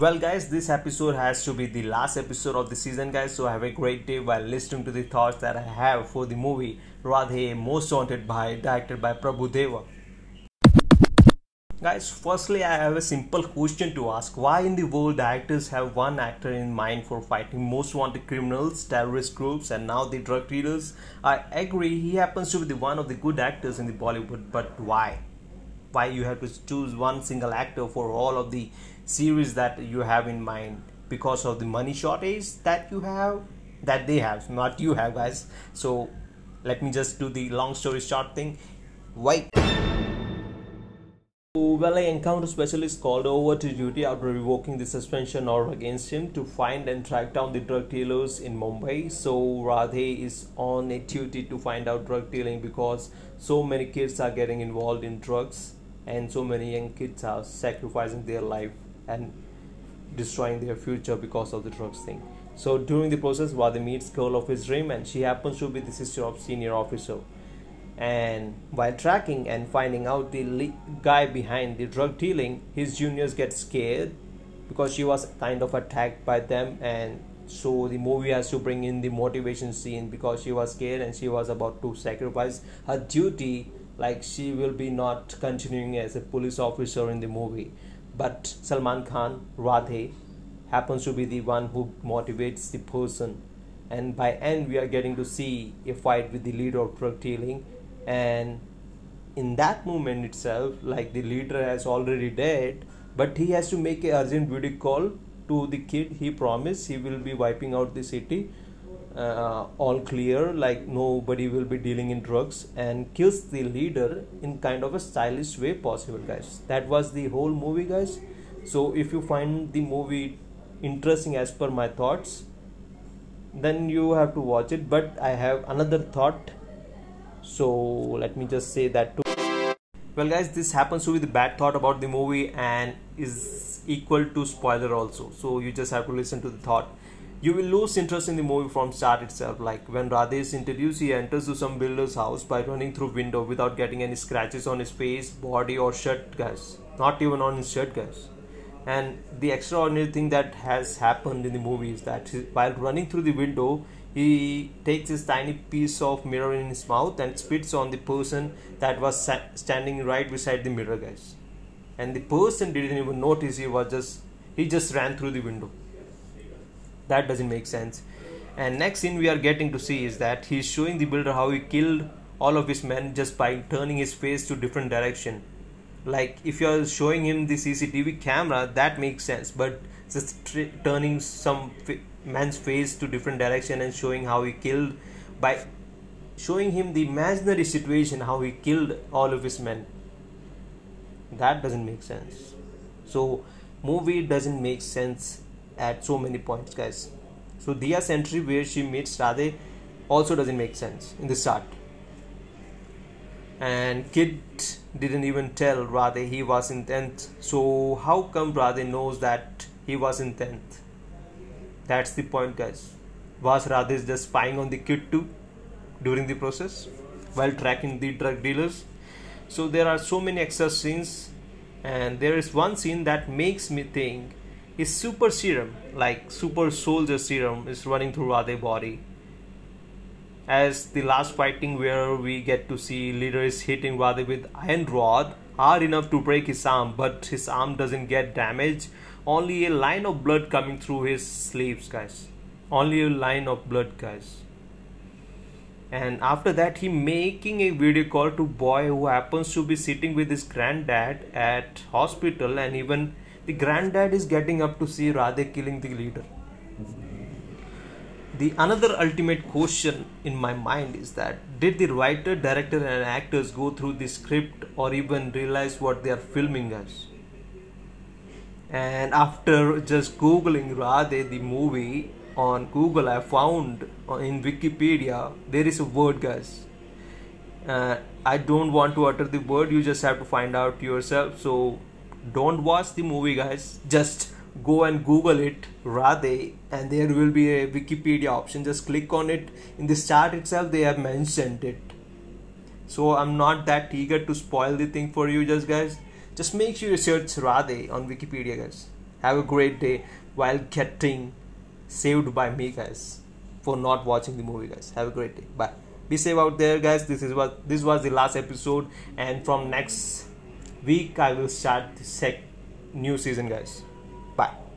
Well, guys, this episode has to be the last episode of the season, guys. So have a great day while listening to the thoughts that I have for the movie Radhe Most Wanted by directed by Prabhu Deva. Guys, firstly, I have a simple question to ask. Why in the world the actors have one actor in mind for fighting most wanted criminals, terrorist groups, and now the drug dealers? I agree, he happens to be the one of the good actors in the Bollywood, but why? Why you have to choose one single actor for all of the series that you have in mind? Because of the money shortage that you have, that they have, not you have, guys. So let me just do the long story short thing. Wait. Well, a encounter specialist called over to duty after revoking the suspension order against him to find and track down the drug dealers in Mumbai. So Radhe is on a duty to find out drug dealing because so many kids are getting involved in drugs and so many young kids are sacrificing their life and destroying their future because of the drugs thing. So during the process, Radhe meets girl of his dream and she happens to be the sister of senior officer and while tracking and finding out the guy behind the drug dealing his juniors get scared because she was kind of attacked by them and so the movie has to bring in the motivation scene because she was scared and she was about to sacrifice her duty like she will be not continuing as a police officer in the movie. But salman khan radhe happens to be the one who motivates the person. And by end we are getting to see a fight with the leader of drug dealing. And in that moment itself like the leader has already dead but he has to make a urgent video call to the kid. He promised he will be wiping out the city uh, all clear like nobody will be dealing in drugs and kills the leader in kind of a stylish way possible guys. That was the whole movie guys. So if you find the movie interesting as per my thoughts then you have to watch it. But i have another thought. So let me just say that too. Well guys this happens to be the bad thought about the movie and is equal to spoiler also. So you just have to listen to the thought you will lose interest in the movie from start itself. Like when radhe is introduced he enters to some builder's house by running through window without getting any scratches on his face body or shirt guys. Not even on his shirt guys. And the extraordinary thing that has happened in the movie is that while running through the window he takes this tiny piece of mirror in his mouth and spits on the person that was standing right beside the mirror guys. And the person didn't even notice he was just he just ran through the window that doesn't make sense. And next scene we are getting to see is that he's showing the builder how he killed all of his men just by turning his face to different direction. Like if you're showing him the cctv camera that makes sense. But just turning some man's face to different direction and showing how he killed by showing him the imaginary situation how he killed all of his men. That doesn't make sense. So movie doesn't make sense at so many points guys so Diya's entry where she meets Radhe also doesn't make sense in the start and kid didn't even tell Radhe he was in 10th so how come Radhe knows that he was in 10th that's the point, guys. Was Radhesh just spying on the kid too during the process while tracking the drug dealers? So there are so many extra scenes, and there is one scene that makes me think his super serum, like super soldier serum, is running through Radhe's body. As the last fighting where we get to see leader is hitting Radhe with iron rod hard enough to break his arm, but his arm doesn't get damaged. Only a line of blood coming through his sleeves guys. Only a line of blood guys. And after that he making a video call to boy who happens to be sitting with his granddad at hospital and even the granddad is getting up to see Radhe killing the leader. The another ultimate question in my mind is that did the writer director and actors go through the script or even realize what they are filming as? And after just googling Radhe the movie on Google I found in Wikipedia there is a word guys. Uh, I don't want to utter the word. You just have to find out yourself. So don't watch the movie guys. Just go and google it radhe and there will be a wikipedia option. Just click on it. In this start itself they have mentioned it. So i'm not that eager to spoil the thing for you just guys. Just make sure you search radhe on wikipedia guys. Have a great day while getting saved by me guys for not watching the movie guys. Have a great day. Bye. Be safe out there guys. This is what this was the last episode. And from next week I will start the sec new season guys. Bye.